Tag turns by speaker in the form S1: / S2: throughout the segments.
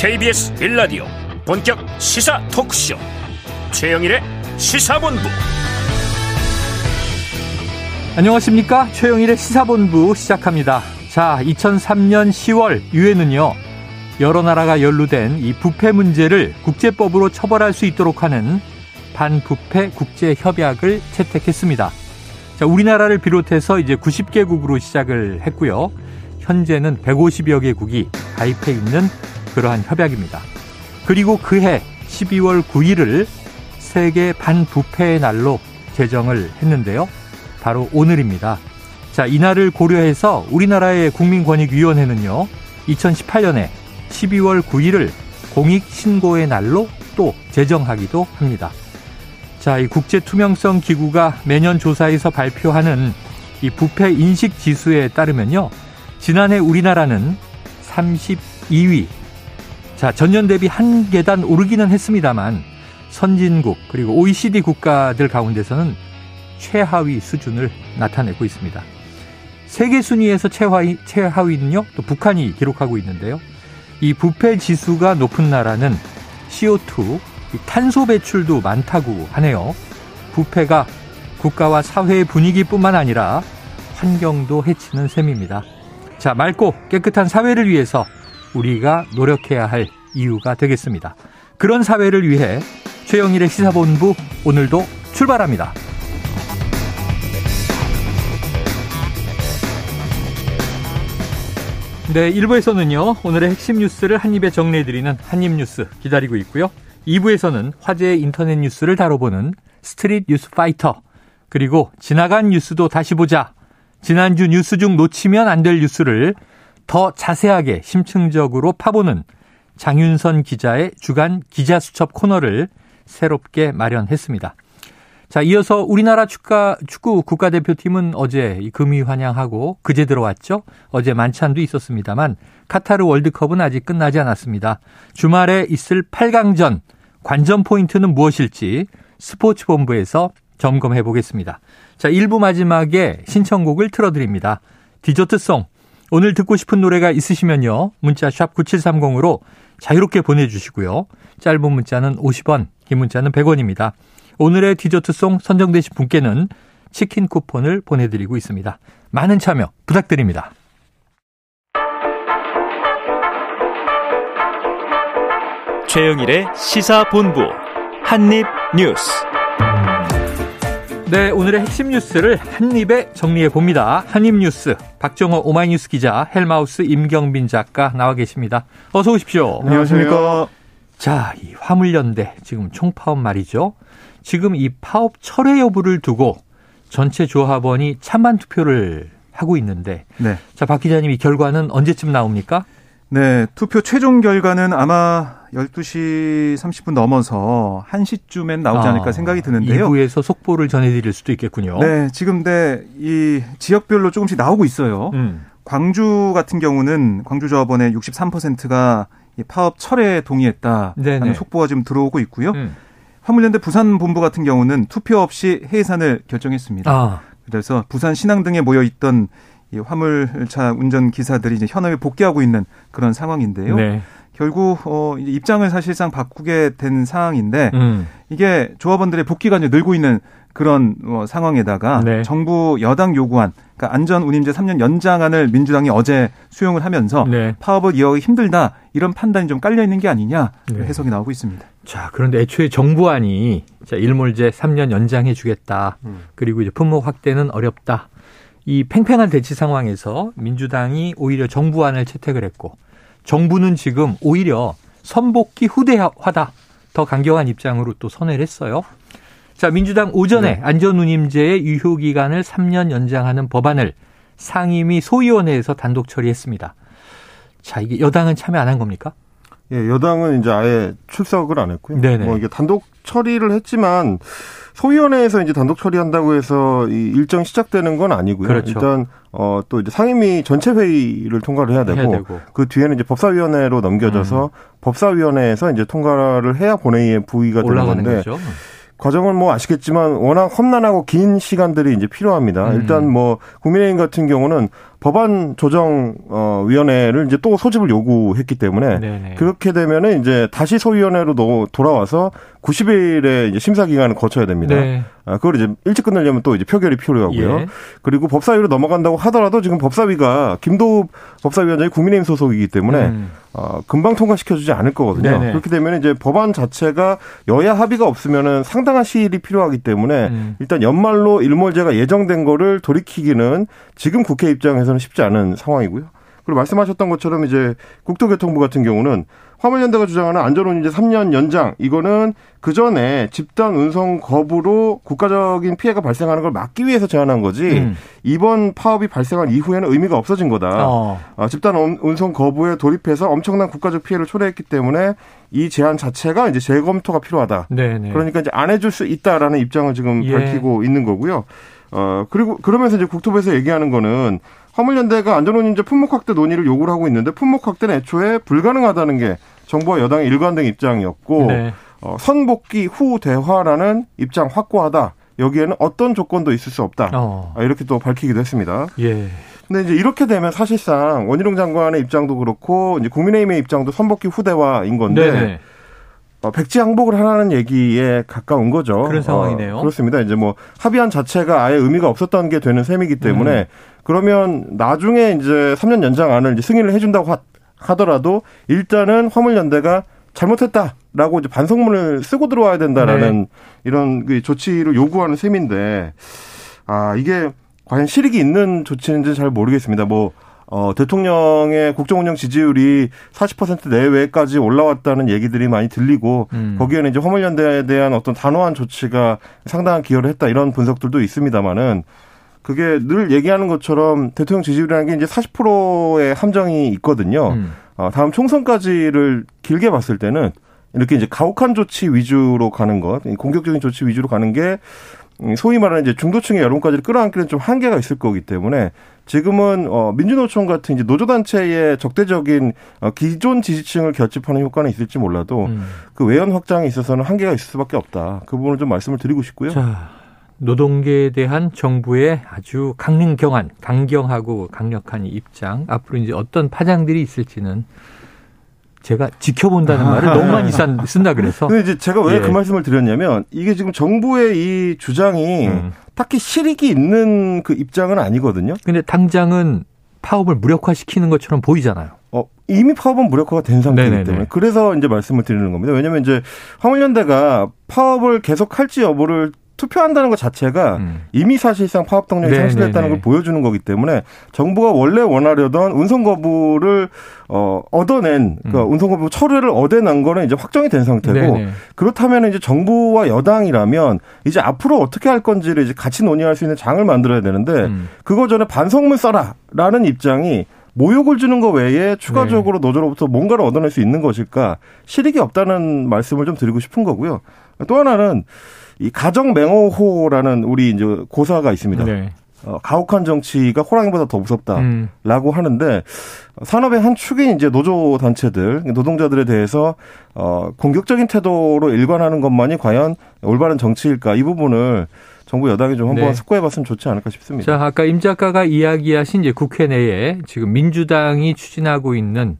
S1: KBS 빌라디오 본격 시사 토크쇼. 최영일의 시사본부.
S2: 안녕하십니까? 최영일의 시사본부 시작합니다. 자 2003년 10월 유엔은요 여러 나라가 연루된 이 부패 문제를 국제법으로 처벌할 수 있도록 하는 반부패 국제협약을 채택했습니다. 자 우리나라를 비롯해서 이제 90개국으로 시작을 했고요. 현재는 150여 개국이 가입해 있는 그러한 협약입니다. 그리고 그해 12월 9일을 세계 반부패의 날로 제정을 했는데요. 바로 오늘입니다. 자, 이날을 고려해서 우리나라의 국민권익위원회는요, 2018년에 12월 9일을 공익신고의 날로 또 제정하기도 합니다. 자, 이 국제투명성 기구가 매년 조사에서 발표하는 이 부패 인식 지수에 따르면요, 지난해 우리나라는 32위. 자, 전년 대비 한 계단 오르기는 했습니다만 선진국 그리고 OECD 국가들 가운데서는 최하위 수준을 나타내고 있습니다. 세계 순위에서 최하위, 최하위는요, 또 북한이 기록하고 있는데요. 이 부패 지수가 높은 나라는 CO2, 탄소 배출도 많다고 하네요. 부패가 국가와 사회의 분위기뿐만 아니라 환경도 해치는 셈입니다. 자, 맑고 깨끗한 사회를 위해서 우리가 노력해야 할 이유가 되겠습니다. 그런 사회를 위해 최영일의 시사본부 오늘도 출발합니다. 네, 1부에서는요, 오늘의 핵심 뉴스를 한입에 정리해드리는 한입뉴스 기다리고 있고요. 2부에서는 화제의 인터넷 뉴스를 다뤄보는 Street News Fighter, 그리고 지나간 뉴스도 다시 보자. 지난주 뉴스 중 놓치면 안 될 뉴스를 더 자세하게 심층적으로 파보는 장윤선 기자의 주간 기자수첩 코너를 새롭게 마련했습니다. 자, 이어서 우리나라 축가, 축구 국가대표팀은 어제 금의환향하고 그제 들어왔죠. 어제 만찬도 있었습니다만 카타르 월드컵은 아직 끝나지 않았습니다. 주말에 있을 8강전 관전 포인트는 무엇일지 스포츠 본부에서 점검해 보겠습니다. 자, 1부 마지막에 신청곡을 틀어드립니다. 디저트송. 오늘 듣고 싶은 노래가 있으시면요. 문자 샵 9730으로 자유롭게 보내주시고요. 짧은 문자는 50원, 긴 문자는 100원입니다. 오늘의 디저트송 선정되신 분께는 치킨 쿠폰을 보내드리고 있습니다. 많은 참여 부탁드립니다.
S1: 최영일의 시사본부 한입뉴스
S2: 네, 오늘의 핵심 뉴스를 한입에 정리해 봅니다. 한입 뉴스 박정호 오마이뉴스 기자, 헬마우스 임경빈 작가 나와 계십니다. 어서 오십시오.
S3: 안녕하십니까.
S2: 자, 이 화물연대 지금 총파업 말이죠. 지금 이 파업 철회 여부를 두고 전체 조합원이 찬반 투표를 하고 있는데, 네. 자, 박 기자님 이 결과는 언제쯤 나옵니까?
S3: 네, 투표 최종 결과는 아마 12시 30분 넘어서 1시쯤엔 나오지 않을까 아, 생각이 드는데요.
S2: 2부에서 속보를 전해드릴 수도 있겠군요.
S3: 네, 지금 네, 이 지역별로 조금씩 나오고 있어요. 음. 광주 같은 경우는 광주 조합원의 63%가 파업 철회에 동의했다라는 네네. 속보가 지금 들어오고 있고요. 음. 화물연대 부산 본부 같은 경우는 투표 없이 해산을 결정했습니다. 아. 그래서 부산 신항 등에 모여 있던 이 화물차 운전 기사들이 이제 현업에 복귀하고 있는 그런 상황인데요. 네. 결국 어 입장을 사실상 바꾸게 된 상황인데 음. 이게 조합원들의 복귀가 이제 늘고 있는 그런 어, 상황에다가 네. 정부 여당 요구안 그러니까 안전 운임제 3년 연장안을 민주당이 어제 수용을 하면서 네. 파업을 이어가기 힘들다 이런 판단이 좀 깔려 있는 게 아니냐 네. 해석이 나오고 있습니다.
S2: 자 그런데 애초에 정부안이 자 일몰제 3년 연장해 주겠다 음. 그리고 이제 품목 확대는 어렵다 이 팽팽한 대치 상황에서 민주당이 오히려 정부안을 채택을 했고 정부는 지금 오히려 선복기 후대화다 더 강경한 입장으로 또 선회를 했어요. 자, 민주당 오전에 네. 안전운임제의 유효 기간을 3년 연장하는 법안을 상임위 소위원회에서 단독 처리했습니다. 자, 이게 여당은 참여 안 한 겁니까?
S4: 예, 여당은 이제 아예 출석을 안 했고요. 네네. 뭐 이게 단독 처리를 했지만 소위원회에서 이제 단독 처리한다고 해서 이 일정 시작되는 건 아니고요. 그렇죠. 일단 어 또 이제 상임위 전체 회의를 통과를 해야 되고, 해야 되고. 그 뒤에는 이제 법사위원회로 넘겨져서 음. 법사위원회에서 이제 통과를 해야 본회의에 부의가 되는 건데 거죠. 과정은 뭐 아시겠지만 워낙 험난하고 긴 시간들이 이제 필요합니다. 음. 일단 뭐 국민의힘 같은 경우는 법안 조정 어 위원회를 이제 또 소집을 요구했기 때문에 네네. 그렇게 되면은 이제 다시 소위원회로 돌아와서 90일의 이제 심사 기간을 거쳐야 됩니다. 네. 아, 그걸 이제 일찍 끝내려면 또 이제 표결이 필요하고요. 예. 그리고 법사위로 넘어간다고 하더라도 지금 법사위가 김도우 법사위원장이 국민의힘 소속이기 때문에 음. 어, 금방 통과시켜주지 않을 거거든요. 네네. 그렇게 되면 이제 법안 자체가 여야 합의가 없으면은 상당한 시일이 필요하기 때문에 음. 일단 연말로 일몰제가 예정된 거를 돌이키기는 지금 국회 입장에서 는 쉽지 않은 상황이고요. 그리고 말씀하셨던 것처럼 이제 국토교통부 같은 경우는 화물연대가 주장하는 안전운임제 3년 연장 이거는 그 전에 집단 운송 거부로 국가적인 피해가 발생하는 걸 막기 위해서 제안한 거지 음. 이번 파업이 발생한 이후에는 의미가 없어진 거다. 어. 어, 집단 운송 거부에 돌입해서 엄청난 국가적 피해를 초래했기 때문에 이 제안 자체가 이제 재검토가 필요하다. 네네. 그러니까 이제 안 해줄 수 있다라는 입장을 지금 예. 밝히고 있는 거고요. 어 그리고 그러면서 이제 국토부에서 얘기하는 거는 화물연대가 안전운임제 품목 확대 논의를 요구를 하고 있는데 품목 확대는 애초에 불가능하다는 게 정부와 여당의 일관된 입장이었고 네. 어, 선복귀 후 대화라는 입장 확고하다. 여기에는 어떤 조건도 있을 수 없다. 어. 아, 이렇게 또 밝히기도 했습니다. 예. 근데 이제 이렇게 되면 사실상 원희룡 장관의 입장도 그렇고 이제 국민의힘의 입장도 선복귀 후대화인 건데 네네. 어, 백지 항복을 하라는 얘기에 가까운 거죠.
S2: 그런 상황이네요.
S4: 어, 그렇습니다. 이제 뭐 합의안 자체가 아예 의미가 없었던 게 되는 셈이기 때문에 음. 그러면 나중에 이제 3년 연장안을 이제 승인을 해준다고 하, 더라도 일단은 화물연대가 잘못했다라고 이제 반성문을 쓰고 들어와야 된다라는 네. 이런 그 조치를 요구하는 셈인데 아 이게 과연 실익이 있는 조치인지 잘 모르겠습니다. 뭐 어, 대통령의 국정 운영 지지율이 40% 내외까지 올라왔다는 얘기들이 많이 들리고 음. 거기에는 이제 화물연대에 대한 어떤 단호한 조치가 상당한 기여를 했다 이런 분석들도 있습니다만은 그게 늘 얘기하는 것처럼 대통령 지지율이라는 게 이제 40%의 함정이 있거든요. 음. 어, 다음 총선까지를 길게 봤을 때는 이렇게 이제 가혹한 조치 위주로 가는 것, 공격적인 조치 위주로 가는 게 소위 말하는 이제 중도층의 여론까지 끌어안기는 좀 한계가 있을 거기 때문에 지금은 어 민주노총 같은 이제 노조 단체의 적대적인 어 기존 지지층을 결집하는 효과는 있을지 몰라도 음. 그 외연 확장에 있어서는 한계가 있을 수밖에 없다. 그 부분을 좀 말씀을 드리고 싶고요.
S2: 자, 노동계에 대한 정부의 아주 강경한, 강경하고 강력한 입장, 앞으로 이제 어떤 파장들이 있을지는 제가 지켜본다는 말을 너무 많이 쓴다 그래서.
S4: 근데 이제 제가 왜그 예. 말씀을 드렸냐면 이게 지금 정부의 이 주장이 음. 딱히 실익이 있는 그 입장은 아니거든요.
S2: 근데 당장은 파업을 무력화시키는 것처럼 보이잖아요.
S4: 어, 이미 파업은 무력화가 된 상태이기 네네네. 때문에 그래서 이제 말씀을 드리는 겁니다. 왜냐하면 이제 화물연대가 파업을 계속할지 여부를 투표한다는 것 자체가 음. 이미 사실상 파업 동력이 네, 상실됐다는 네, 걸 네. 보여주는 거기 때문에 정부가 원래 원하려던 운송 거부를 어 얻어낸 그러니까 음. 운송 거부 철회를 얻어낸 거는 이제 확정이 된 상태고 네네. 그렇다면 이제 정부와 여당이라면 이제 앞으로 어떻게 할 건지를 이제 같이 논의할 수 있는 장을 만들어야 되는데 음. 그거 전에 반성문 써라라는 입장이 모욕을 주는 것 외에 추가적으로 네. 노조로부터 뭔가를 얻어낼 수 있는 것일까 실익이 없다는 말씀을 좀 드리고 싶은 거고요. 또 하나는 이 가정 맹호호라는 우리 이제 고사가 있습니다. 네. 어, 가혹한 정치가 호랑이보다 더 무섭다라고 음. 하는데 산업의 한 축인 이제 노조 단체들 노동자들에 대해서 어 공격적인 태도로 일관하는 것만이 과연 올바른 정치일까 이 부분을 정부 여당이 좀 한번 네. 숙고해봤으면 좋지 않을까 싶습니다.
S2: 자 아까 임 작가가 이야기하신 이제 국회 내에 지금 민주당이 추진하고 있는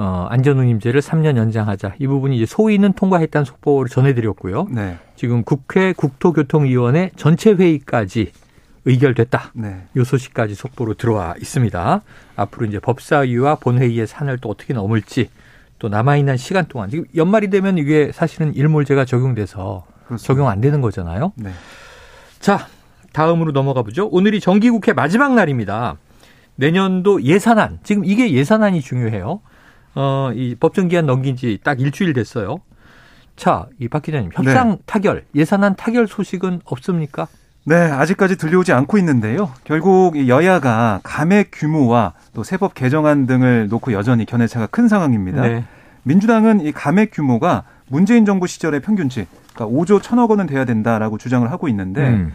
S2: 어, 안전운임제를 3년 연장하자. 이 부분이 이제 소위는 통과했다는 속보를 전해드렸고요. 네. 지금 국회 국토교통위원회 전체 회의까지 의결됐다. 네. 이 소식까지 속보로 들어와 있습니다. 앞으로 이제 법사위와 본회의의 산을 또 어떻게 넘을지 또 남아있는 시간 동안 지금 연말이 되면 이게 사실은 일몰제가 적용돼서 그렇습니다. 적용 안 되는 거잖아요. 네. 자, 다음으로 넘어가 보죠. 오늘이 정기국회 마지막 날입니다. 내년도 예산안. 지금 이게 예산안이 중요해요. 어, 이 법정 기한 넘긴 지 딱 일주일 됐어요. 자, 이 박 기자님, 협상 네. 타결, 예산안 타결 소식은 없습니까?
S3: 네, 아직까지 들려오지 않고 있는데요. 결국 여야가 감액 규모와 또 세법 개정안 등을 놓고 여전히 견해차가 큰 상황입니다. 네. 민주당은 이 감액 규모가 문재인 정부 시절의 평균치, 그러니까 5조 1천억 원은 돼야 된다라고 주장을 하고 있는데 음.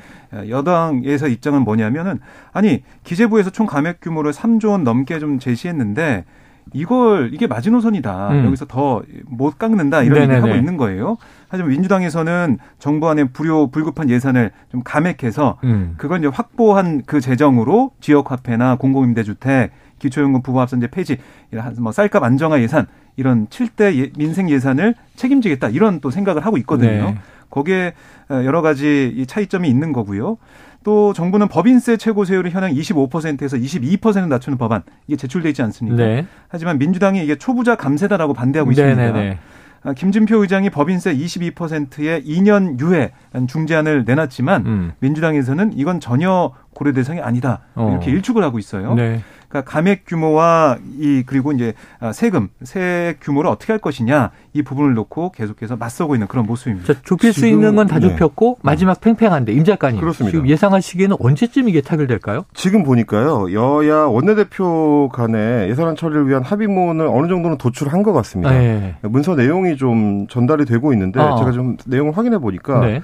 S3: 여당에서 입장은 뭐냐면은 아니 기재부에서 총 감액 규모를 3조 원 넘게 좀 제시했는데 이걸 이게 마지노선이다. 음. 여기서 더 못 깎는다 이런. 얘기를 하고 있는 거예요. 하지만 민주당에서는 정부 안에 불효 불급한 예산을 좀 감액해서 음. 그걸 이제 확보한 그 재정으로 지역 화폐나 공공임대 주택, 기초연금 부부합산제 폐지, 뭐 쌀값 안정화 예산 이런 7대 예, 민생 예산을 책임지겠다 이런 또 생각을 하고 있거든요. 네. 거기에 어, 여러 가지 이 차이점이 있는 거고요. 또 정부는 법인세 최고 세율을 현행 25%에서 22% 낮추는 법안 이게 제출돼 있지 않습니까? 네. 하지만 민주당이 이게 초부자 감세다라고 반대하고 있습니다. 네네네. 아, 김진표 의장이 법인세 22%의 2년 유예 중재안을 내놨지만 음. 민주당에서는 이건 전혀 고려 대상이 아니다 이렇게 어. 일축을 하고 있어요. 네. 그러니까 감액 규모와 이 그리고 이제 아, 세금 세액 규모를 어떻게 할 것이냐 이 부분을 놓고 계속해서 맞서고 있는 그런 모습입니다.
S2: 자, 좁힐 수 있는 건다 네. 좁혔고 네. 마지막 팽팽한데 임 작가님 그렇습니다. 지금 예상하시기에는 언제쯤 이게 타결될까요?
S4: 지금 보니까요 여야 원내대표 간의 예산안 처리를 위한 합의문을 어느 정도는 도출한 것 같습니다. 네. 문서 내용이 좀 전달이 되고 있는데 아. 제가 좀 내용을 확인해 보니까 네.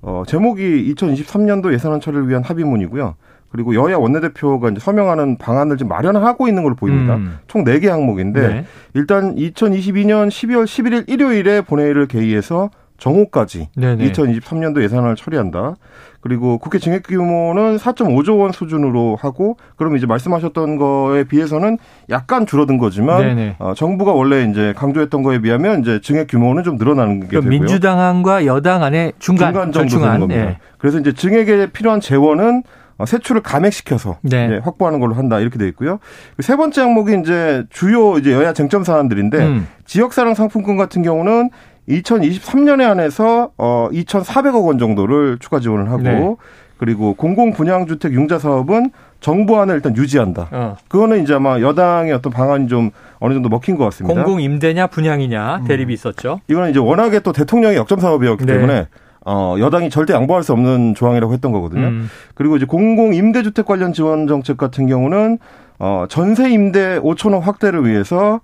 S4: 어, 제목이 2023년도 예산안 처리를 위한 합의문이고요. 그리고 여야 원내대표가 이제 서명하는 방안을 지금 마련하고 있는 걸로 보입니다. 음. 총 4개 항목인데 네. 일단 2022년 12월 11일 일요일에 본회의를 개의해서 정오까지 네네. 2023년도 예산안을 처리한다. 그리고 국회 증액 규모는 4.5조 원 수준으로 하고 그럼 이제 말씀하셨던 거에 비해서는 약간 줄어든 거지만 어, 정부가 원래 이제 강조했던 거에 비하면 이제 증액 규모는 좀 늘어나는 게 그러니까
S2: 되고요. 민주당과 여당 안에 중간,
S4: 중간 정도 되는 겁니다. 네. 그래서 이제 증액에 필요한 재원은 어, 세출을 감액시켜서 네. 네, 확보하는 걸로 한다 이렇게 돼 있고요. 세 번째 항목이 이제 주요 이제 여야 쟁점 사안들인데 음. 지역사랑 상품권 같은 경우는 2023년에 한해서 어 2,400억 원 정도를 추가 지원을 하고 네. 그리고 공공 분양주택 융자 사업은 정부안을 일단 유지한다. 어. 그거는 이제 아마 여당의 어떤 방안이 좀 어느 정도 먹힌 것 같습니다.
S2: 공공 임대냐 분양이냐 음. 대립이 있었죠.
S4: 이거는 이제 워낙에 또 대통령의 역점 사업이었기 네. 때문에 어, 여당이 절대 양보할 수 없는 조항이라고 했던 거거든요. 음. 그리고 이제 공공 임대주택 관련 지원 정책 같은 경우는 어, 전세 임대 5천 원 확대를 위해서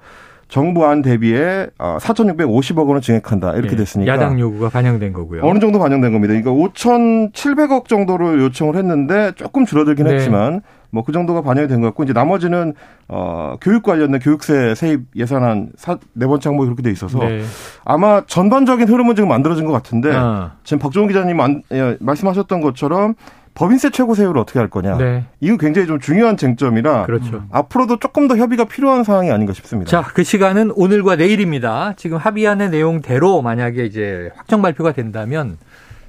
S4: 정부안 대비에 4,650억 어, 원을 증액한다 이렇게 예, 됐으니까
S2: 야당 요구가 반영된 거고요.
S4: 어느 정도 반영된 겁니다. 그러니까 5,700억 정도를 요청을 했는데 조금 줄어들긴 네. 했지만 뭐 그 정도가 반영이 된 것 같고 이제 나머지는 어 교육 관련된 교육세 세입 예산안 사, 네 번째 항목이 그렇게 돼 있어서 네. 아마 전반적인 흐름은 지금 만들어진 것 같은데 아. 지금 박종훈 기자님 안, 예, 말씀하셨던 것처럼 법인세 최고 세율을 어떻게 할 거냐. 네. 이거 굉장히 좀 중요한 쟁점이라 그렇죠. 앞으로도 조금 더 협의가 필요한 상황이 아닌가 싶습니다.
S2: 자, 그 시간은 오늘과 내일입니다. 지금 합의안의 내용대로 만약에 이제 확정 발표가 된다면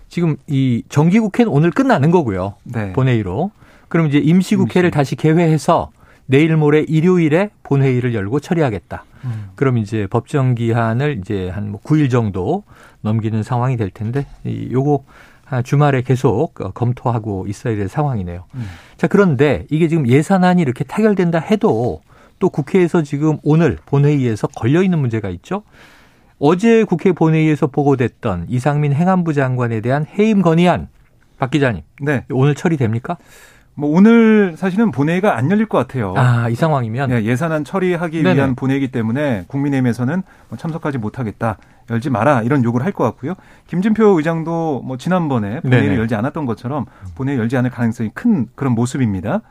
S2: 지금 이 정기국회는 오늘 끝나는 거고요. 네. 본회의로. 그럼 이제 임시국회를 임시. 다시 개회해서 내일 모레 일요일에 본회의를 열고 처리하겠다. 음. 그럼 이제 법정 기한을 이제 한 9일 뭐 정도 넘기는 상황이 될 텐데 이 요거 주말에 계속 어, 검토하고 있어야 될 상황이네요. 음. 자, 그런데 이게 지금 예산안이 이렇게 타결된다 해도 또 국회에서 지금 오늘 본회의에서 걸려 있는 문제가 있죠. 어제 국회 본회의에서 보고됐던 이상민 행안부 장관에 대한 해임 건의안 박 기자님. 네. 오늘 처리됩니까?
S3: 뭐 오늘 사실은 본회의가 안 열릴 것 같아요.
S2: 아, 이 상황이면
S3: 네, 예산안 처리하기 네네. 위한 본회의이기 때문에 국민의힘에서는 뭐 참석하지 못하겠다. 열지 마라 이런 요구를 할 것 같고요. 김진표 의장도 뭐 지난번에 본회의를 네네. 열지 않았던 것처럼 본회의 열지 않을 가능성이 큰 그런 모습입니다.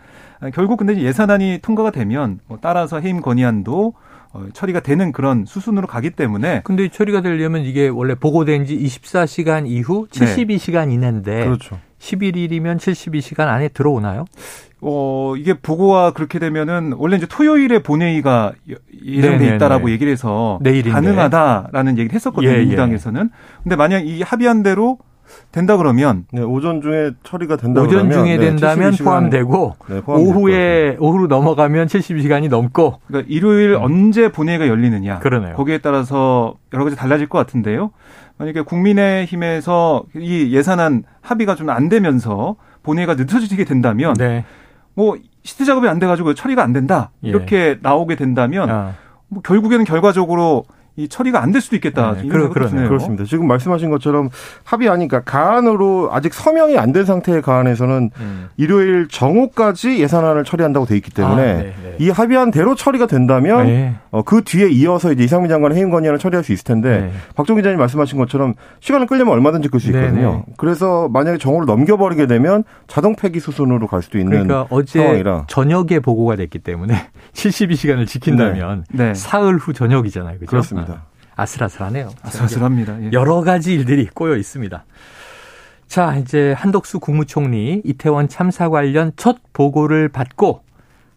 S3: 아, 결국 근데 예산안이 통과가 되면 뭐 따라서 해임 건의안도 어, 처리가 되는 그런 수순으로 가기 때문에.
S2: 근데 처리가 되려면 이게 원래 보고된 지 24시간 이후 72시간 이내인데. 그렇죠. 11일이면 72시간 안에 들어오나요?
S3: 어, 이게 보고가 그렇게 되면은 원래 이제 토요일에 본회의가 예정돼 네, 네, 있다라고 네. 얘기를 해서 내일인데. 가능하다라는 얘기를 했었거든요. 예, 예. 민주당에서는. 근데 만약 이 합의한 대로 된다 그러면
S4: 네, 오전 중에 처리가 된다
S2: 오전 그러면, 중에 네, 된다면 포함되고 네, 오후에 오후로 넘어가면 72시간이 넘고
S3: 그러니까 일요일 음. 언제 본회의가 열리느냐 그러네요. 거기에 따라서 여러 가지 달라질 것 같은데요. 만약에 국민의힘에서 이 예산안 합의가 좀 안 되면서 본회의가 늦어지게 된다면 네. 뭐 시트 작업이 안 돼가지고 처리가 안 된다 예. 이렇게 예. 나오게 된다면 아. 뭐 결국에는 결과적으로 이 처리가 안 될 수도 있겠다. 네,
S4: 그러, 그러네요. 그렇습니다. 지금 말씀하신 것처럼 합의하니까 가안으로 아직 서명이 안 된 상태의 가안에서는 음. 일요일 정오까지 예산안을 처리한다고 돼 있기 때문에 아, 네, 네. 이 합의한 대로 처리가 된다면 네. 어, 그 뒤에 이어서 이제 이상민 장관의 해임 건의안을 처리할 수 있을 텐데 네. 박종 기자님 말씀하신 것처럼 시간을 끌려면 얼마든지 끌 수 있거든요. 그래서 만약에 정오를 넘겨버리게 되면 자동 폐기 수순으로 갈 수도 있는 그러니까 어제 상황이라.
S2: 저녁에 보고가 됐기 때문에 72시간을 지킨다면 사흘 후 저녁이잖아요. 그죠?
S4: 그렇습니다.
S2: 아슬아슬하네요.
S3: 아슬아슬합니다.
S2: 예. 여러 가지 일들이 꼬여 있습니다. 자, 이제 한덕수 국무총리 이태원 참사 관련 첫 보고를 받고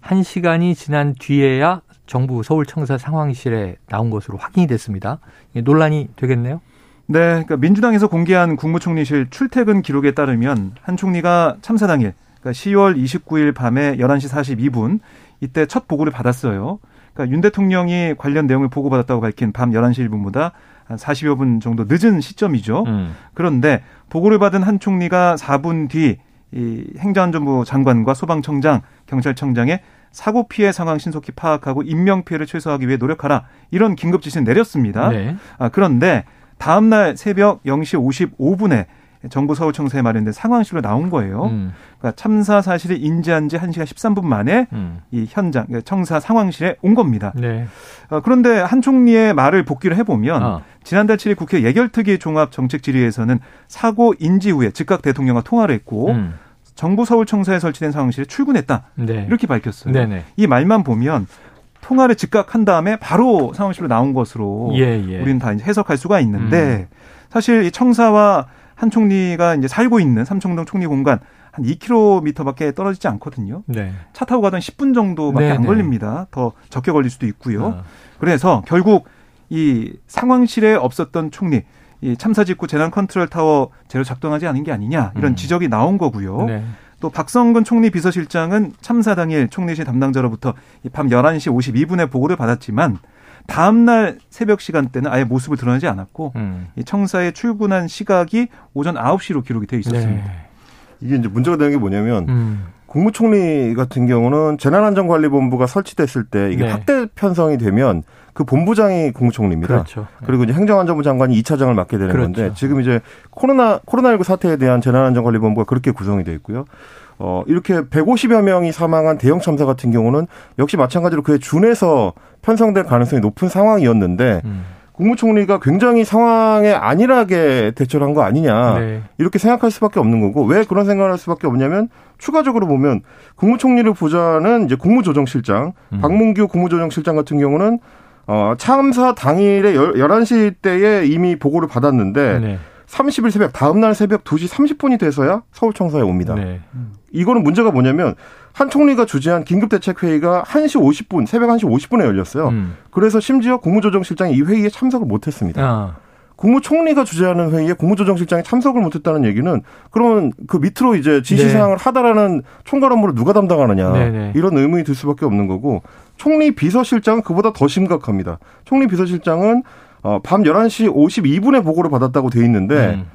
S2: 1시간이 지난 뒤에야 정부 서울청사 상황실에 나온 것으로 확인이 됐습니다. 논란이 되겠네요.
S3: 네, 그러니까 민주당에서 공개한 국무총리실 출퇴근 기록에 따르면 한 총리가 참사 당일, 그러니까 10월 29일 밤에 11시 42분 이때 첫 보고를 받았어요. 그러니까 윤 대통령이 관련 내용을 보고받았다고 밝힌 밤 11시 1분보다 한 40여 분 정도 늦은 시점이죠. 음. 그런데 보고를 받은 한 총리가 4분 뒤 이 행정안전부 장관과 소방청장, 경찰청장의 사고 피해 상황 신속히 파악하고 인명 피해를 최소화하기 위해 노력하라 이런 긴급 지시를 내렸습니다. 네. 아, 그런데 다음 날 새벽 0시 55분에 정부 서울청사에 마련된 상황실로 나온 거예요. 음. 그러니까 참사 사실을 인지한 지 1시간 13분 만에 음. 이 현장, 그러니까 청사 상황실에 온 겁니다. 네. 어, 그런데 한 총리의 말을 복기를 해보면 아. 지난달 7일 국회 예결특위 종합정책질의에서는 사고 인지 후에 즉각 대통령과 통화를 했고 음. 정부 서울청사에 설치된 상황실에 출근했다. 네. 이렇게 밝혔어요. 네네. 이 말만 보면 통화를 즉각 한 다음에 바로 상황실로 나온 것으로 예, 예. 우리는 다 해석할 수가 있는데 음. 사실 이 청사와 한 총리가 이제 살고 있는 삼청동 총리 공관 한 2km밖에 떨어지지 않거든요. 네. 차 타고 가면 10분 정도밖에 네, 안 네. 걸립니다. 더 적게 걸릴 수도 있고요. 아. 그래서 결국 이 상황실에 없었던 총리, 이 참사 직후 재난 컨트롤 타워 제대로 작동하지 않은 게 아니냐 이런 음. 지적이 나온 거고요. 네. 또 박성근 총리 비서실장은 참사 당일 총리실 담당자로부터 밤 11시 52분에 보고를 받았지만 다음 날 새벽 시간대는 아예 모습을 드러내지 않았고 음. 이 청사에 출근한 시각이 오전 9시로 기록이 돼 있었습니다. 네.
S4: 이게 이제 문제가 되는 게 뭐냐면 음. 국무총리 같은 경우는 재난안전관리본부가 설치됐을 때 이게 네. 확대 편성이 되면 그 본부장이 국무총리입니다. 그렇죠. 그리고 이제 행정안전부 장관이 2차장을 맡게 되는 그렇죠. 건데 지금 이제 코로나 코로나19 사태에 대한 재난안전관리본부가 그렇게 구성이 돼 있고요. 어, 이렇게 150여 명이 사망한 대형 참사 같은 경우는 역시 마찬가지로 그에 준해서 편성될 가능성이 높은 상황이었는데 음. 국무총리가 굉장히 상황에 안일하게 대처를 한 거 아니냐 네. 이렇게 생각할 수밖에 없는 거고 왜 그런 생각을 할 수밖에 없냐면 추가적으로 보면 국무총리를 보좌하는 이제 국무조정실장 음. 박문규 국무조정실장 같은 경우는 어, 참사 당일에 11시 때에 이미 보고를 받았는데 네. 30일 새벽 다음 날 새벽 2시 30분이 돼서야 서울 청사에 옵니다. 네. 이거는 문제가 뭐냐면 한 총리가 주재한 긴급대책회의가 1시 50분, 새벽 1시 50분에 열렸어요. 음. 그래서 심지어 국무조정실장이 이 회의에 참석을 못 했습니다. 아. 국무총리가 주재하는 회의에 국무조정실장이 참석을 못했다는 얘기는 그러면 그 밑으로 이제 지시사항을 네. 하다라는 총괄 업무를 누가 담당하느냐 네네. 네. 이런 의문이 들 수밖에 없는 거고 총리 비서실장은 그보다 더 심각합니다. 총리 비서실장은 어, 밤 11시 52분에 보고를 받았다고 돼 있는데 음.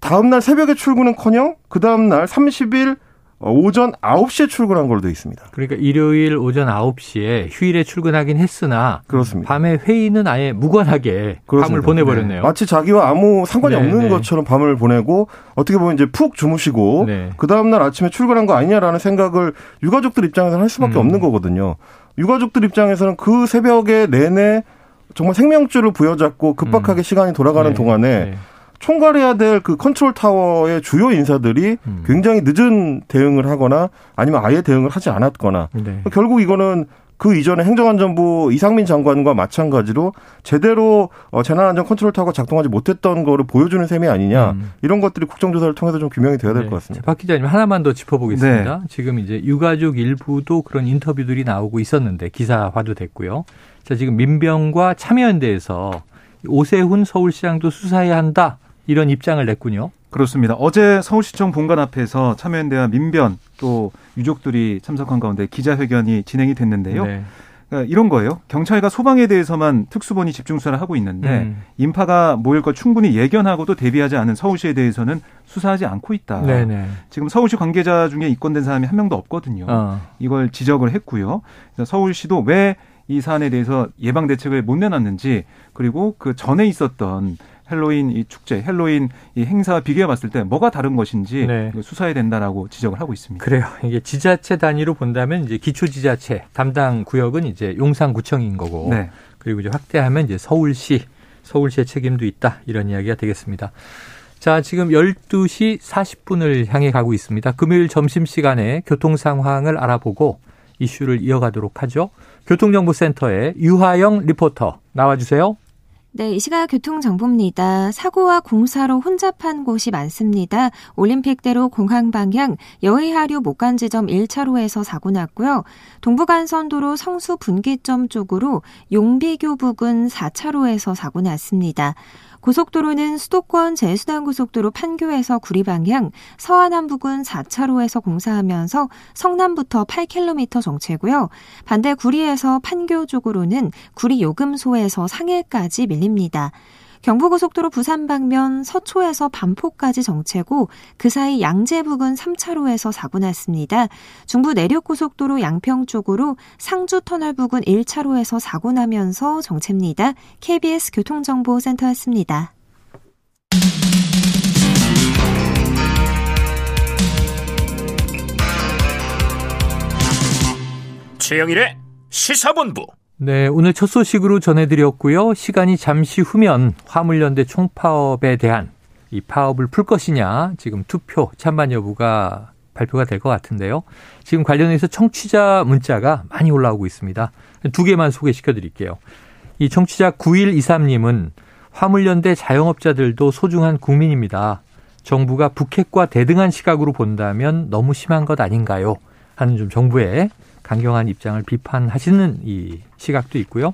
S4: 다음 날 새벽에 출근은커녕 그 다음 날 30일 오전 9시에 출근한 걸로 돼 있습니다.
S2: 그러니까 일요일 오전 9시에 휴일에 출근하긴 했으나
S4: 그렇습니다.
S2: 밤에 회의는 아예 무관하게 그렇습니다. 밤을 보내버렸네요.
S4: 네. 마치 자기와 아무 상관이 네, 없는 네. 것처럼 밤을 보내고 어떻게 보면 이제 푹 주무시고 네. 그 다음 날 아침에 출근한 거 아니냐라는 생각을 유가족들 입장에서는 할 수밖에 음. 없는 거거든요. 유가족들 입장에서는 그 새벽에 내내 정말 생명줄을 부여잡고 급박하게 음. 시간이 돌아가는 네. 동안에 네. 총괄해야 될 그 컨트롤 타워의 주요 인사들이 음. 굉장히 늦은 대응을 하거나 아니면 아예 대응을 하지 않았거나 네. 결국 이거는 그 이전에 행정안전부 이상민 장관과 마찬가지로 제대로 어, 재난안전 컨트롤 타워가 작동하지 못했던 거를 보여주는 셈이 아니냐 음. 이런 것들이 국정조사를 통해서 좀 규명이 돼야 될것 네. 같습니다.
S2: 박 기자님 하나만 더 짚어보겠습니다. 네. 지금 이제 유가족 일부도 그런 인터뷰들이 나오고 있었는데 기사화도 됐고요. 자 지금 민병과 참여연대에서 오세훈 서울시장도 수사해야 한다. 이런 입장을 냈군요.
S3: 그렇습니다. 어제 서울시청 본관 앞에서 참여연대와 민변 또 유족들이 참석한 가운데 기자회견이 진행이 됐는데요. 네. 그러니까 이런 거예요. 경찰과 소방에 대해서만 특수본이 집중 수사를 하고 있는데 음. 인파가 모일 걸 충분히 예견하고도 대비하지 않은 서울시에 대해서는 수사하지 않고 있다. 네네. 지금 서울시 관계자 중에 입건된 사람이 한 명도 없거든요. 어. 이걸 지적을 했고요. 서울시도 왜 이 사안에 대해서 예방 대책을 못 내놨는지 그리고 그 전에 있었던 헬로윈 이 축제, 헬로윈 이 행사와 비교해 봤을 때 뭐가 다른 것인지 네. 수사해야 된다라고 지적을 하고 있습니다.
S2: 그래요. 이게 지자체 단위로 본다면 이제 기초 지자체 담당 구역은 이제 용산구청인 거고 네. 그리고 이제 확대하면 이제 서울시, 서울시의 책임도 있다 이런 이야기가 되겠습니다. 자, 지금 12시 40분을 향해 가고 있습니다. 금요일 점심시간에 교통 상황을 알아보고 이슈를 이어가도록 하죠. 교통정보센터의 유하영 리포터 나와주세요.
S5: 네, 이 시각 교통정보입니다. 사고와 공사로 혼잡한 곳이 많습니다. 올림픽대로 공항 방향 여의하류 목간지점 1차로에서 사고 났고요. 동부간선도로 성수 분기점 쪽으로 용비교 부근 4차로에서 사고 났습니다. 고속도로는 수도권 제수단 고속도로 판교에서 구리 방향, 서안남 부근 4차로에서 공사하면서 성남부터 8km 정체고요. 반대 구리에서 판교 쪽으로는 구리 요금소에서 상해까지 밀립니다. 경부고속도로 부산 방면 서초에서 반포까지 정체고 그 사이 양재 부근 3차로에서 사고 났습니다. 중부 내륙고속도로 양평 쪽으로 상주 터널 부근 1차로에서 사고 나면서 정체입니다. KBS 교통정보센터였습니다.
S1: 최영일의 시사본부
S2: 네, 오늘 첫 소식으로 전해드렸고요. 시간이 잠시 후면 화물연대 총파업에 대한 이 파업을 풀 것이냐 지금 투표 찬반 여부가 발표가 될 것 같은데요. 지금 관련해서 청취자 문자가 많이 올라오고 있습니다. 두 개만 소개시켜 드릴게요. 이 청취자 9123님은 화물연대 자영업자들도 소중한 국민입니다. 정부가 북핵과 대등한 시각으로 본다면 너무 심한 것 아닌가요? 하는 좀 정부의 강경한 입장을 비판하시는 이 시각도 있고요.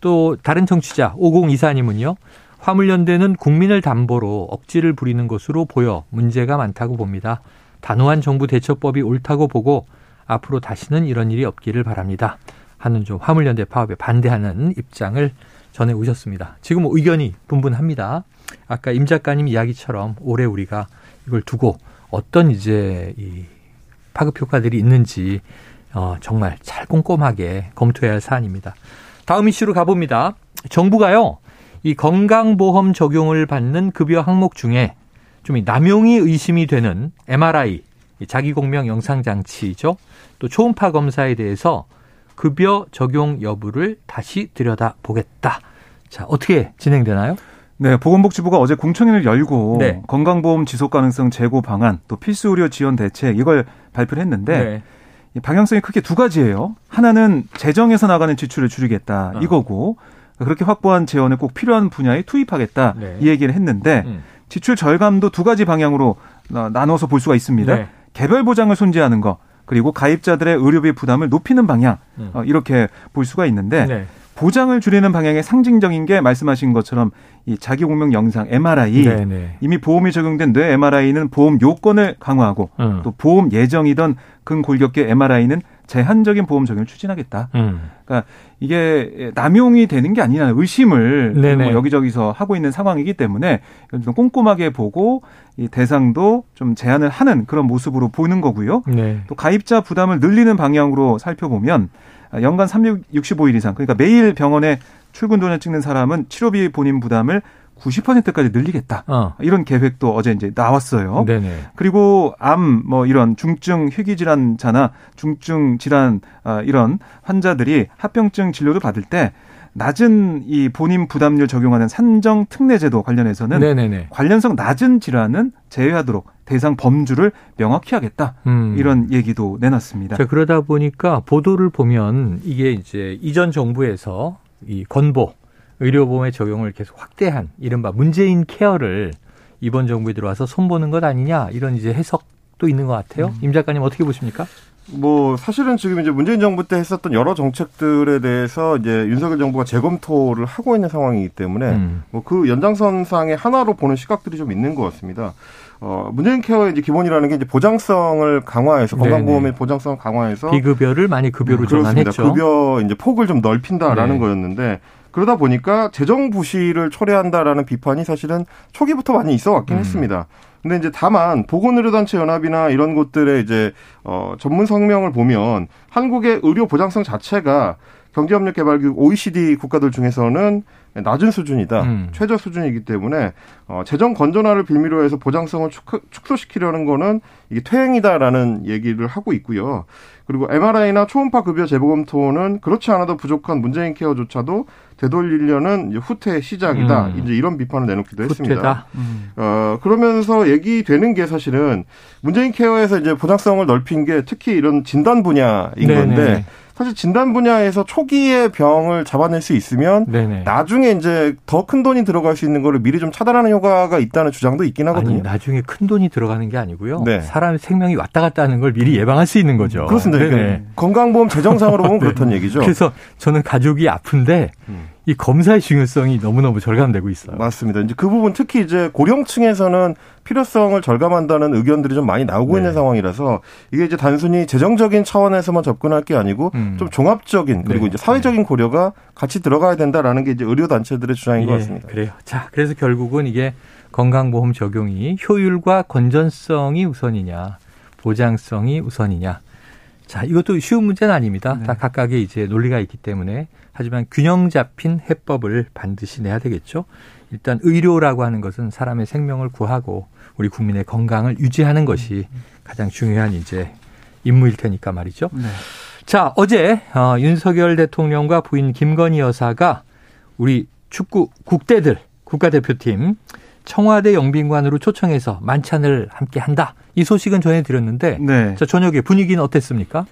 S2: 또 다른 청취자 5024님은요. 화물연대는 국민을 담보로 억지를 부리는 것으로 보여 문제가 많다고 봅니다. 단호한 정부 대처법이 옳다고 보고 앞으로 다시는 이런 일이 없기를 바랍니다. 하는 좀 화물연대 파업에 반대하는 입장을 전해 오셨습니다. 지금 의견이 분분합니다. 아까 임 작가님 이야기처럼 올해 우리가 이걸 두고 어떤 이제 이 파급 효과들이 있는지 어, 정말 잘 꼼꼼하게 검토해야 할 사안입니다. 다음 이슈로 가봅니다. 정부가요, 이 건강보험 적용을 받는 급여 항목 중에 좀 남용이 의심이 되는 MRI, 자기공명 영상장치죠. 또 초음파 검사에 대해서 급여 적용 여부를 다시 들여다 보겠다. 자, 어떻게 진행되나요?
S3: 네, 보건복지부가 어제 공청회를 열고 네. 건강보험 지속 가능성 제고 방안, 또 필수 의료 지원 대책 이걸 발표를 했는데 네. 방향성이 크게 두 가지예요. 하나는 재정에서 나가는 지출을 줄이겠다 어. 이거고 그렇게 확보한 재원을 꼭 필요한 분야에 투입하겠다 네. 이 얘기를 했는데 음. 지출 절감도 두 가지 방향으로 나눠서 볼 수가 있습니다. 네. 개별 보장을 손재하는 거 그리고 가입자들의 의료비 부담을 높이는 방향 음. 어, 이렇게 볼 수가 있는데 네. 보장을 줄이는 방향의 상징적인 게 말씀하신 것처럼 이 자기 공명 영상 MRI 네네. 네. 이미 보험이 적용된 뇌 MRI는 보험 요건을 강화하고 음. 또 보험 예정이던 근골격계 MRI는 제한적인 보험 적용을 추진하겠다. 음. 그러니까 이게 남용이 되는 게 아니냐는 의심을 뭐 여기저기서 하고 있는 상황이기 때문에 좀 꼼꼼하게 보고 이 대상도 좀 제한을 하는 그런 모습으로 보이는 거고요. 네. 또 가입자 부담을 늘리는 방향으로 살펴보면 연간 365일 이상 그러니까 매일 병원에 출근 돈을 찍는 사람은 치료비 본인 부담을 90%까지 늘리겠다. 어. 이런 계획도 어제 이제 나왔어요. 네네. 그리고 암 뭐 이런 중증 희귀 질환자나 중증 질환 아, 이런 환자들이 합병증 진료를 받을 때 낮은 이 본인 부담률 적용하는 산정 특례 제도 관련해서는 네네네. 관련성 낮은 질환은 제외하도록 대상 범주를 명확히 하겠다. 음. 이런 얘기도 내놨습니다.
S2: 자, 그러다 보니까 보도를 보면 이게 이제 이전 정부에서 이 건보 의료보험의 적용을 계속 확대한 이른바 문재인 케어를 이번 정부에 들어와서 손보는 것 아니냐 이런 이제 해석도 있는 것 같아요. 음. 임 작가님 어떻게 보십니까?
S4: 뭐 사실은 지금 이제 문재인 정부 때 했었던 여러 정책들에 대해서 이제 윤석열 정부가 재검토를 하고 있는 상황이기 때문에 음. 뭐그 연장선상의 하나로 보는 시각들이 좀 있는 것 같습니다. 어, 문재인 케어의 이제 기본이라는 게 이제 보장성을 강화해서 건강보험의 보장성을 강화해서
S2: 비급여를 많이 급여로 음, 전환했죠.
S4: 급여 이제 폭을 좀 넓힌다라는 네. 거였는데 그러다 보니까 재정 부실을 초래한다라는 비판이 사실은 초기부터 많이 있어 왔긴 음. 했습니다. 근데 이제 다만 보건의료단체 연합이나 이런 곳들의 이제 어 전문 성명을 보면 한국의 의료 보장성 자체가 경제협력개발기구 OECD 국가들 중에서는 낮은 수준이다. 음. 최저 수준이기 때문에 어, 재정 건전화를 빌미로 해서 보장성을 축소, 시키려는 거는 이게 퇴행이다라는 얘기를 하고 있고요. 그리고 MRI나 초음파 급여 재검토는 그렇지 않아도 부족한 문재인 케어조차도 되돌리려는 후퇴 시작이다. 음. 이제 이런 비판을 내놓기도 후퇴다. 했습니다. 음. 어, 그러면서 얘기되는 게 사실은 문재인 케어에서 이제 보장성을 넓힌 게 특히 이런 진단 분야인 네네. 건데 사실 진단 분야에서 초기에 병을 잡아낼 수 있으면 네네. 나중에 이제 더 큰 돈이 들어갈 수 있는 거를 미리 좀 차단하는 효과 가 있다는 주장도 있긴 하거든요.
S2: 아니, 나중에 큰 돈이 들어가는 게 아니고요. 네. 사람의 생명이 왔다 갔다 하는 걸 미리 예방할 수 있는 거죠.
S4: 그렇습니다. 그러니까 건강보험 재정상으로 보면 네. 그렇다는 얘기죠.
S2: 그래서 저는 가족이 아픈데 음. 이 검사의 중요성이 너무너무 절감되고 있어요.
S4: 맞습니다. 이제 그 부분 특히 이제 고령층에서는 필요성을 절감한다는 의견들이 좀 많이 나오고 네. 있는 상황이라서 이게 이제 단순히 재정적인 차원에서만 접근할 게 아니고 음. 좀 종합적인 그리고 네. 이제 사회적인 고려가 같이 들어가야 된다라는 게 이제 의료 단체들의 주장인 예, 것 같습니다.
S2: 그래요. 자, 그래서 결국은 이게 건강보험 적용이 효율과 건전성이 우선이냐, 보장성이 우선이냐. 자, 이것도 쉬운 문제는 아닙니다. 네. 다 각각의 이제 논리가 있기 때문에 하지만 균형 잡힌 해법을 반드시 내야 되겠죠. 일단 의료라고 하는 것은 사람의 생명을 구하고 우리 국민의 건강을 유지하는 것이 가장 중요한 이제 임무일 테니까 말이죠. 네. 자, 어제 어, 윤석열 대통령과 부인 김건희 여사가 우리 축구 국대들 국가대표팀 청와대 영빈관으로 초청해서 만찬을 함께 한다. 이 소식은 전해드렸는데 네. 자, 저녁에 분위기는 어땠습니까?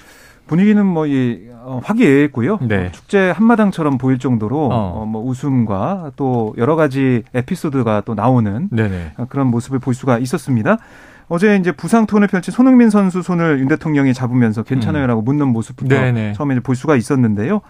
S3: 분위기는 뭐이 어, 화기애애했고요. 네. 어, 축제 한마당처럼 보일 정도로 어. 어. 뭐 웃음과 또 여러 가지 에피소드가 또 나오는 네네. 어, 그런 모습을 볼 수가 있었습니다. 어제 이제 부상 톤을 펼친 손흥민 선수 손을 윤 대통령이 잡으면서 괜찮아요라고 음. 묻는 모습부터 네네. 처음에 볼 수가 있었는데요.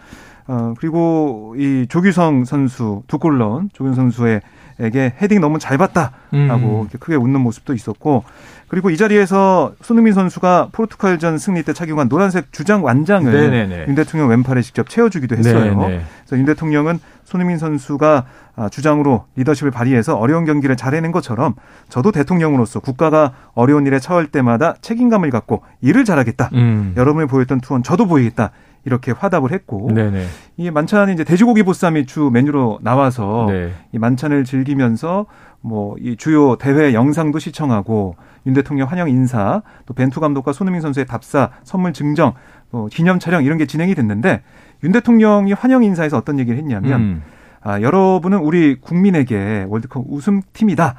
S3: 어, 그리고 이 조규성 선수 두 골 넣은 조규성 선수 에게 헤딩 너무 잘 봤다라고 음. 크게 웃는 모습도 있었고 그리고 이 자리에서 손흥민 선수가 포르투갈전 승리 때 착용한 노란색 주장 완장을 네네네. 윤 대통령 왼팔에 직접 채워주기도 했어요. 네네. 그래서 윤 대통령은 손흥민 선수가 아, 주장으로 리더십을 발휘해서 어려운 경기를 잘해낸 것처럼 저도 대통령으로서 국가가 어려운 일에 처할 때마다 책임감을 갖고 일을 잘하겠다. 음. 여러분이 보였던 투혼 저도 보이겠다. 이렇게 화답을 했고 네네. 이 만찬이 이제 돼지고기 보쌈이 주 메뉴로 나와서 네. 이 만찬을 즐기면서 뭐 이 주요 대회 영상도 시청하고 윤 대통령 환영 인사, 또 벤투 감독과 손흥민 선수의 답사, 선물 증정, 뭐 기념 촬영 이런 게 진행이 됐는데 윤 대통령이 환영 인사에서 어떤 얘기를 했냐면 음. 아, 여러분은 우리 국민에게 월드컵 우승팀이다.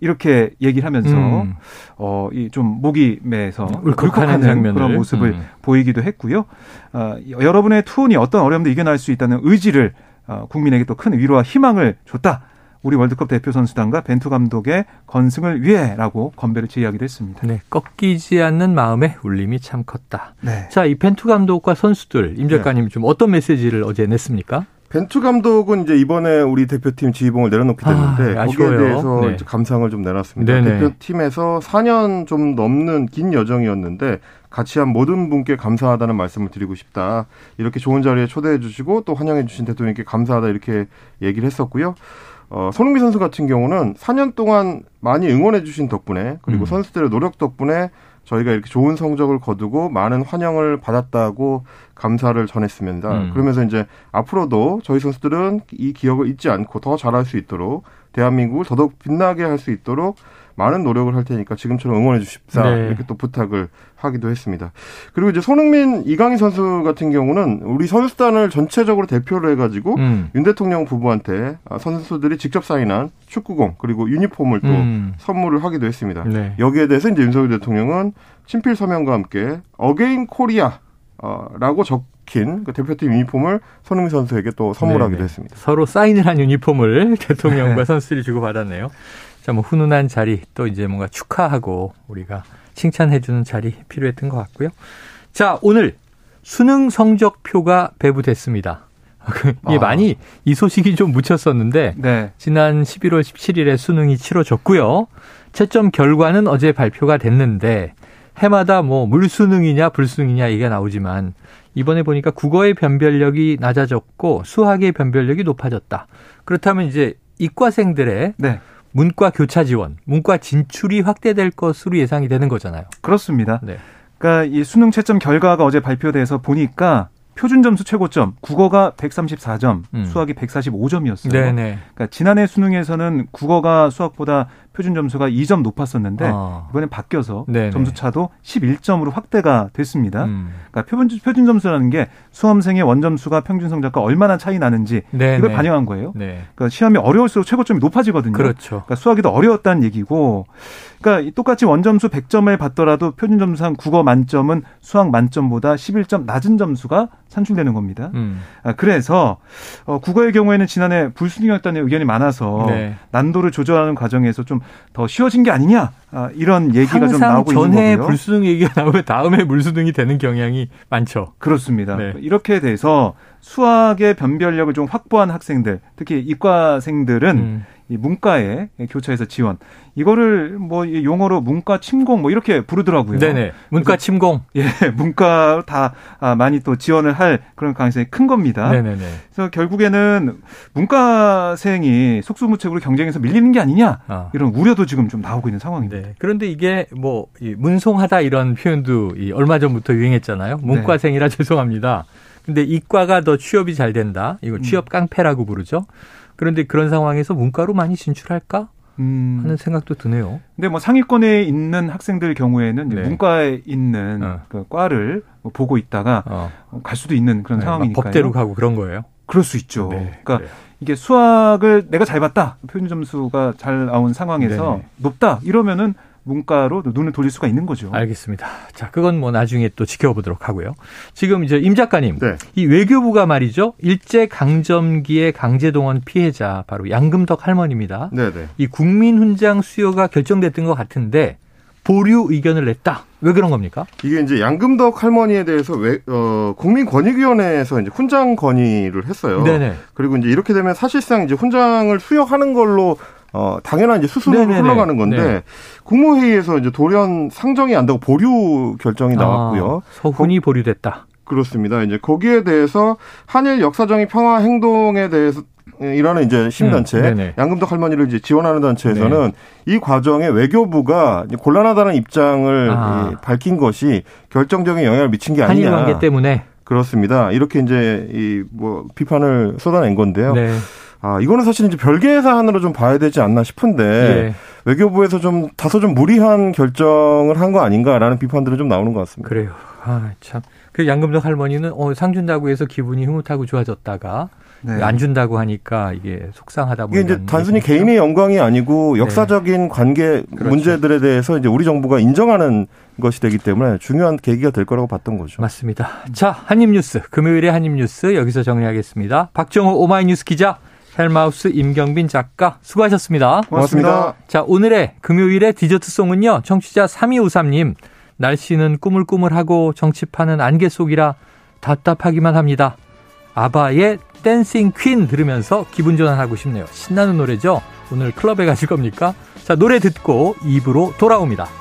S3: 이렇게 얘기를 하면서 음. 어 이 좀 목이 매서 울컥하는 장면 그런 모습을 음. 보이기도 했고요. 어, 여러분의 투혼이 어떤 어려움도 이겨낼 수 있다는 의지를 어, 국민에게 또 큰 위로와 희망을 줬다. 우리 월드컵 대표 선수단과 벤투 감독의 건승을 위해라고 건배를 제의하기도 했습니다.
S2: 네, 꺾이지 않는 마음의 울림이 참 컸다. 네. 자, 이 벤투 감독과 선수들 임 작가님 네. 좀 어떤 메시지를 어제 냈습니까?
S4: 벤투 감독은 이제 이번에 우리 대표팀 지휘봉을 내려놓게 됐는데 아, 거기에 대해서 네. 감상을 좀 내놨습니다. 네네. 대표팀에서 4년 좀 넘는 긴 여정이었는데 같이 한 모든 분께 감사하다는 말씀을 드리고 싶다. 이렇게 좋은 자리에 초대해 주시고 또 환영해 주신 대통령께 감사하다 이렇게 얘기를 했었고요. 어, 손흥민 선수 같은 경우는 4년 동안 많이 응원해 주신 덕분에 그리고 음. 선수들의 노력 덕분에 저희가 이렇게 좋은 성적을 거두고 많은 환영을 받았다고 감사를 전했습니다. 음. 그러면서 이제 앞으로도 저희 선수들은 이 기억을 잊지 않고 더 잘할 수 있도록 대한민국을 더더욱 빛나게 할 수 있도록 많은 노력을 할 테니까 지금처럼 응원해 주십사 네. 이렇게 또 부탁을 하기도 했습니다. 그리고 이제 손흥민 이강인 선수 같은 경우는 우리 선수단을 전체적으로 대표를 해가지고 음. 윤 대통령 부부한테 선수들이 직접 사인한 축구공 그리고 유니폼을 또 음. 선물을 하기도 했습니다. 네. 여기에 대해서 이제 윤석열 대통령은 친필 서명과 함께 Again Korea 라고 적힌 그 대표팀 유니폼을 손흥민 선수에게 또 선물하기도 네네. 했습니다.
S2: 서로 사인을 한 유니폼을 대통령과 네. 선수들이 주고 받았네요. 자, 뭐 훈훈한 자리 또 이제 뭔가 축하하고 우리가 칭찬해주는 자리 필요했던 것 같고요. 자, 오늘 수능 성적표가 배부됐습니다. 이게 아. 많이 이 소식이 좀 묻혔었는데 네. 지난 11월 17일에 수능이 치러졌고요. 채점 결과는 어제 발표가 됐는데 해마다 뭐 물수능이냐 불수능이냐 얘기가 나오지만 이번에 보니까 국어의 변별력이 낮아졌고 수학의 변별력이 높아졌다. 그렇다면 이제 이과생들의 네. 문과 교차 지원, 문과 진출이 확대될 것으로 예상이 되는 거잖아요.
S3: 그렇습니다. 네. 그러니까 이 수능 채점 결과가 어제 발표돼서 보니까 표준 점수 최고점 국어가 134점, 음. 수학이 145점이었어요. 네네. 그러니까 지난해 수능에서는 국어가 수학보다 표준 점수가 2점 높았었는데 아. 이번엔 바뀌어서 네네. 점수 차도 11점으로 확대가 됐습니다. 음. 그러니까 표준, 표준 점수라는 게 수험생의 원점수가 평균 성적과 얼마나 차이 나는지 네네. 이걸 반영한 거예요. 네. 그러니까 시험이 어려울수록 최고점이 높아지거든요.
S2: 그렇죠.
S3: 그러니까 수학이 더 어려웠다는 얘기고 그러니까 똑같이 원점수 100점을 받더라도 표준 점수상 국어 만점은 수학 만점보다 11점 낮은 점수가 산출되는 겁니다. 음. 아, 그래서 어, 국어의 경우에는 지난해 불순이었다는 의견이 많아서 네. 난도를 조절하는 과정에서 좀더 쉬워진 게 아니냐 아, 이런 얘기가 좀 나오고 있는
S2: 거고요. 전에 불수능 얘기가 나오면 다음에 물수능이 되는 경향이 많죠.
S3: 그렇습니다. 네. 이렇게 돼서 수학의 변별력을 좀 확보한 학생들, 특히 이과생들은 음. 이 문과에 교차해서 지원 이거를 뭐 용어로 문과 침공 뭐 이렇게 부르더라고요.
S2: 네네. 문과 침공.
S3: 예, 문과 다 아, 많이 또 지원을 할 그런 가능성이 큰 겁니다. 네네네. 그래서 결국에는 문과생이 속수무책으로 경쟁에서 밀리는 게 아니냐 아. 이런 우려도 지금 좀 나오고 있는 상황입니다. 네.
S2: 그런데 이게 뭐 문송하다 이런 표현도 얼마 전부터 유행했잖아요. 문과생이라 네. 죄송합니다. 근데 이과가 더 취업이 잘 된다. 이거 음. 취업 깡패라고 부르죠. 그런데 그런 상황에서 문과로 많이 진출할까? 음. 하는 생각도 드네요.
S3: 근데 뭐 상위권에 있는 학생들 경우에는 네. 문과에 있는 어. 그 과를 뭐 보고 있다가 어. 갈 수도 있는 그런 네, 상황이니까요.
S2: 법대로 가고 그런 거예요.
S3: 그럴 수 있죠. 네, 그러니까 그래요. 이게 수학을 내가 잘 봤다. 표준 점수가 잘 나온 상황에서 네 높다. 이러면은 문과로 눈을 돌릴 수가 있는 거죠.
S2: 알겠습니다. 자, 그건 뭐 나중에 또 지켜보도록 하고요. 지금 이제 임 작가님, 네. 이 외교부가 말이죠. 일제 강점기의 강제동원 피해자 바로 양금덕 할머니입니다. 네네. 네. 이 국민훈장 수여가 결정됐던 것 같은데 보류 의견을 냈다. 왜 그런 겁니까?
S4: 이게 이제 양금덕 할머니에 대해서 왜, 어, 국민권익위원회에서 이제 훈장 건의를 했어요. 네네. 그리고 이제 이렇게 되면 사실상 이제 훈장을 수여하는 걸로 어, 당연한 이제 수순으로 네네네. 흘러가는 건데 네. 국무회의에서 이제 돌연 상정이 안 되고 보류 결정이 아, 나왔고요.
S2: 아, 서훈이 보류됐다.
S4: 그렇습니다. 이제 거기에 대해서 한일 역사적인 평화 행동에 대해서 이라는 이제 시민단체 음, 양금덕 할머니를 이제 지원하는 단체에서는 네. 이 과정에 외교부가 곤란하다는 입장을 아. 밝힌 것이 결정적인 영향을 미친 게 아니냐.
S2: 한일 관계 때문에
S4: 그렇습니다. 이렇게 이제 이 뭐 비판을 쏟아낸 건데요. 네. 아, 이거는 사실 이제 별개의 사안으로 좀 봐야 되지 않나 싶은데 예. 외교부에서 좀 다소 좀 무리한 결정을 한 거 아닌가라는 비판들은 좀 나오는 것 같습니다.
S2: 그래요. 아, 참. 그 양금덕 할머니는 어, 상 준다고 해서 기분이 흐뭇하고 좋아졌다가 네. 안 준다고 하니까 이게 속상하다
S4: 보니 이게 이제 단순히 얘기죠? 개인의 영광이 아니고 네. 역사적인 네. 관계 그렇죠. 문제들에 대해서 이제 우리 정부가 인정하는 것이 되기 때문에 중요한 계기가 될 거라고 봤던 거죠.
S2: 맞습니다. 자, 한입 뉴스 금요일의 한입 뉴스 여기서 정리하겠습니다. 박정호 오마이뉴스 기자 헬마우스 임경빈 작가 수고하셨습니다.
S4: 고맙습니다.
S2: 자, 오늘의 금요일의 디저트송은요. 청취자 3253님. 날씨는 꾸물꾸물하고 정치판은 안개 속이라 답답하기만 합니다. 아바의 Dancing Queen 들으면서 기분 전환하고 싶네요. 신나는 노래죠? 오늘 클럽에 가실 겁니까? 자, 노래 듣고 2부로 돌아옵니다.